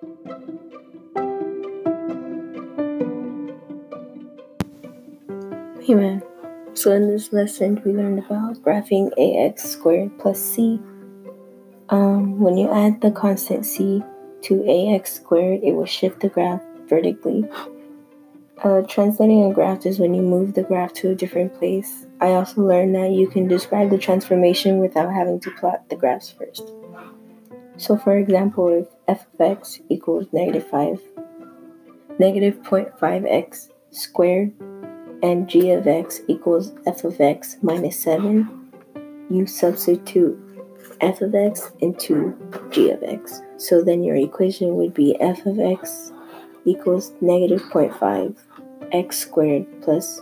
Hey man, so in this lesson we learned about graphing ax squared plus c. Um, when you add the constant c to ax squared, it will shift the graph vertically. Uh, translating a graph is when you move the graph to a different place. I also learned that you can describe the transformation without having to plot the graphs first. So for example, if f of x equals negative 5, negative 0.5x squared and g of x equals f of x minus 7, you substitute f of x into g of x. So then your equation would be f of x equals negative 0.5 x squared plus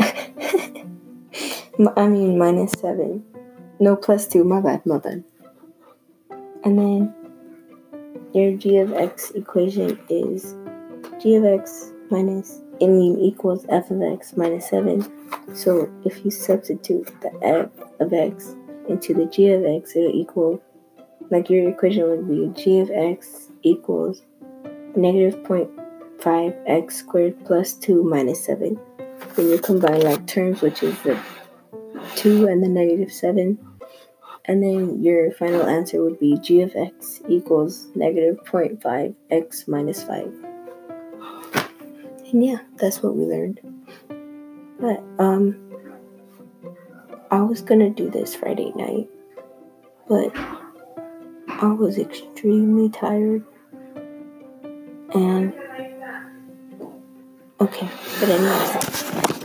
I mean minus 7. No, plus 2. My bad, my bad. And then your g of x equation is g of x minus, I mean, equals f of x minus 7. So if you substitute the f of x into the g of x, it'll equal, like your equation would be g of x equals negative 0.5 x squared plus 2 minus 7. Then you combine like terms, which is the 2 and the negative 7. And then your final answer would be g of x equals negative 0.5 x minus 5. And yeah, that's what we learned. But um I was gonna do this Friday night, but I was extremely tired. And okay, but anyway.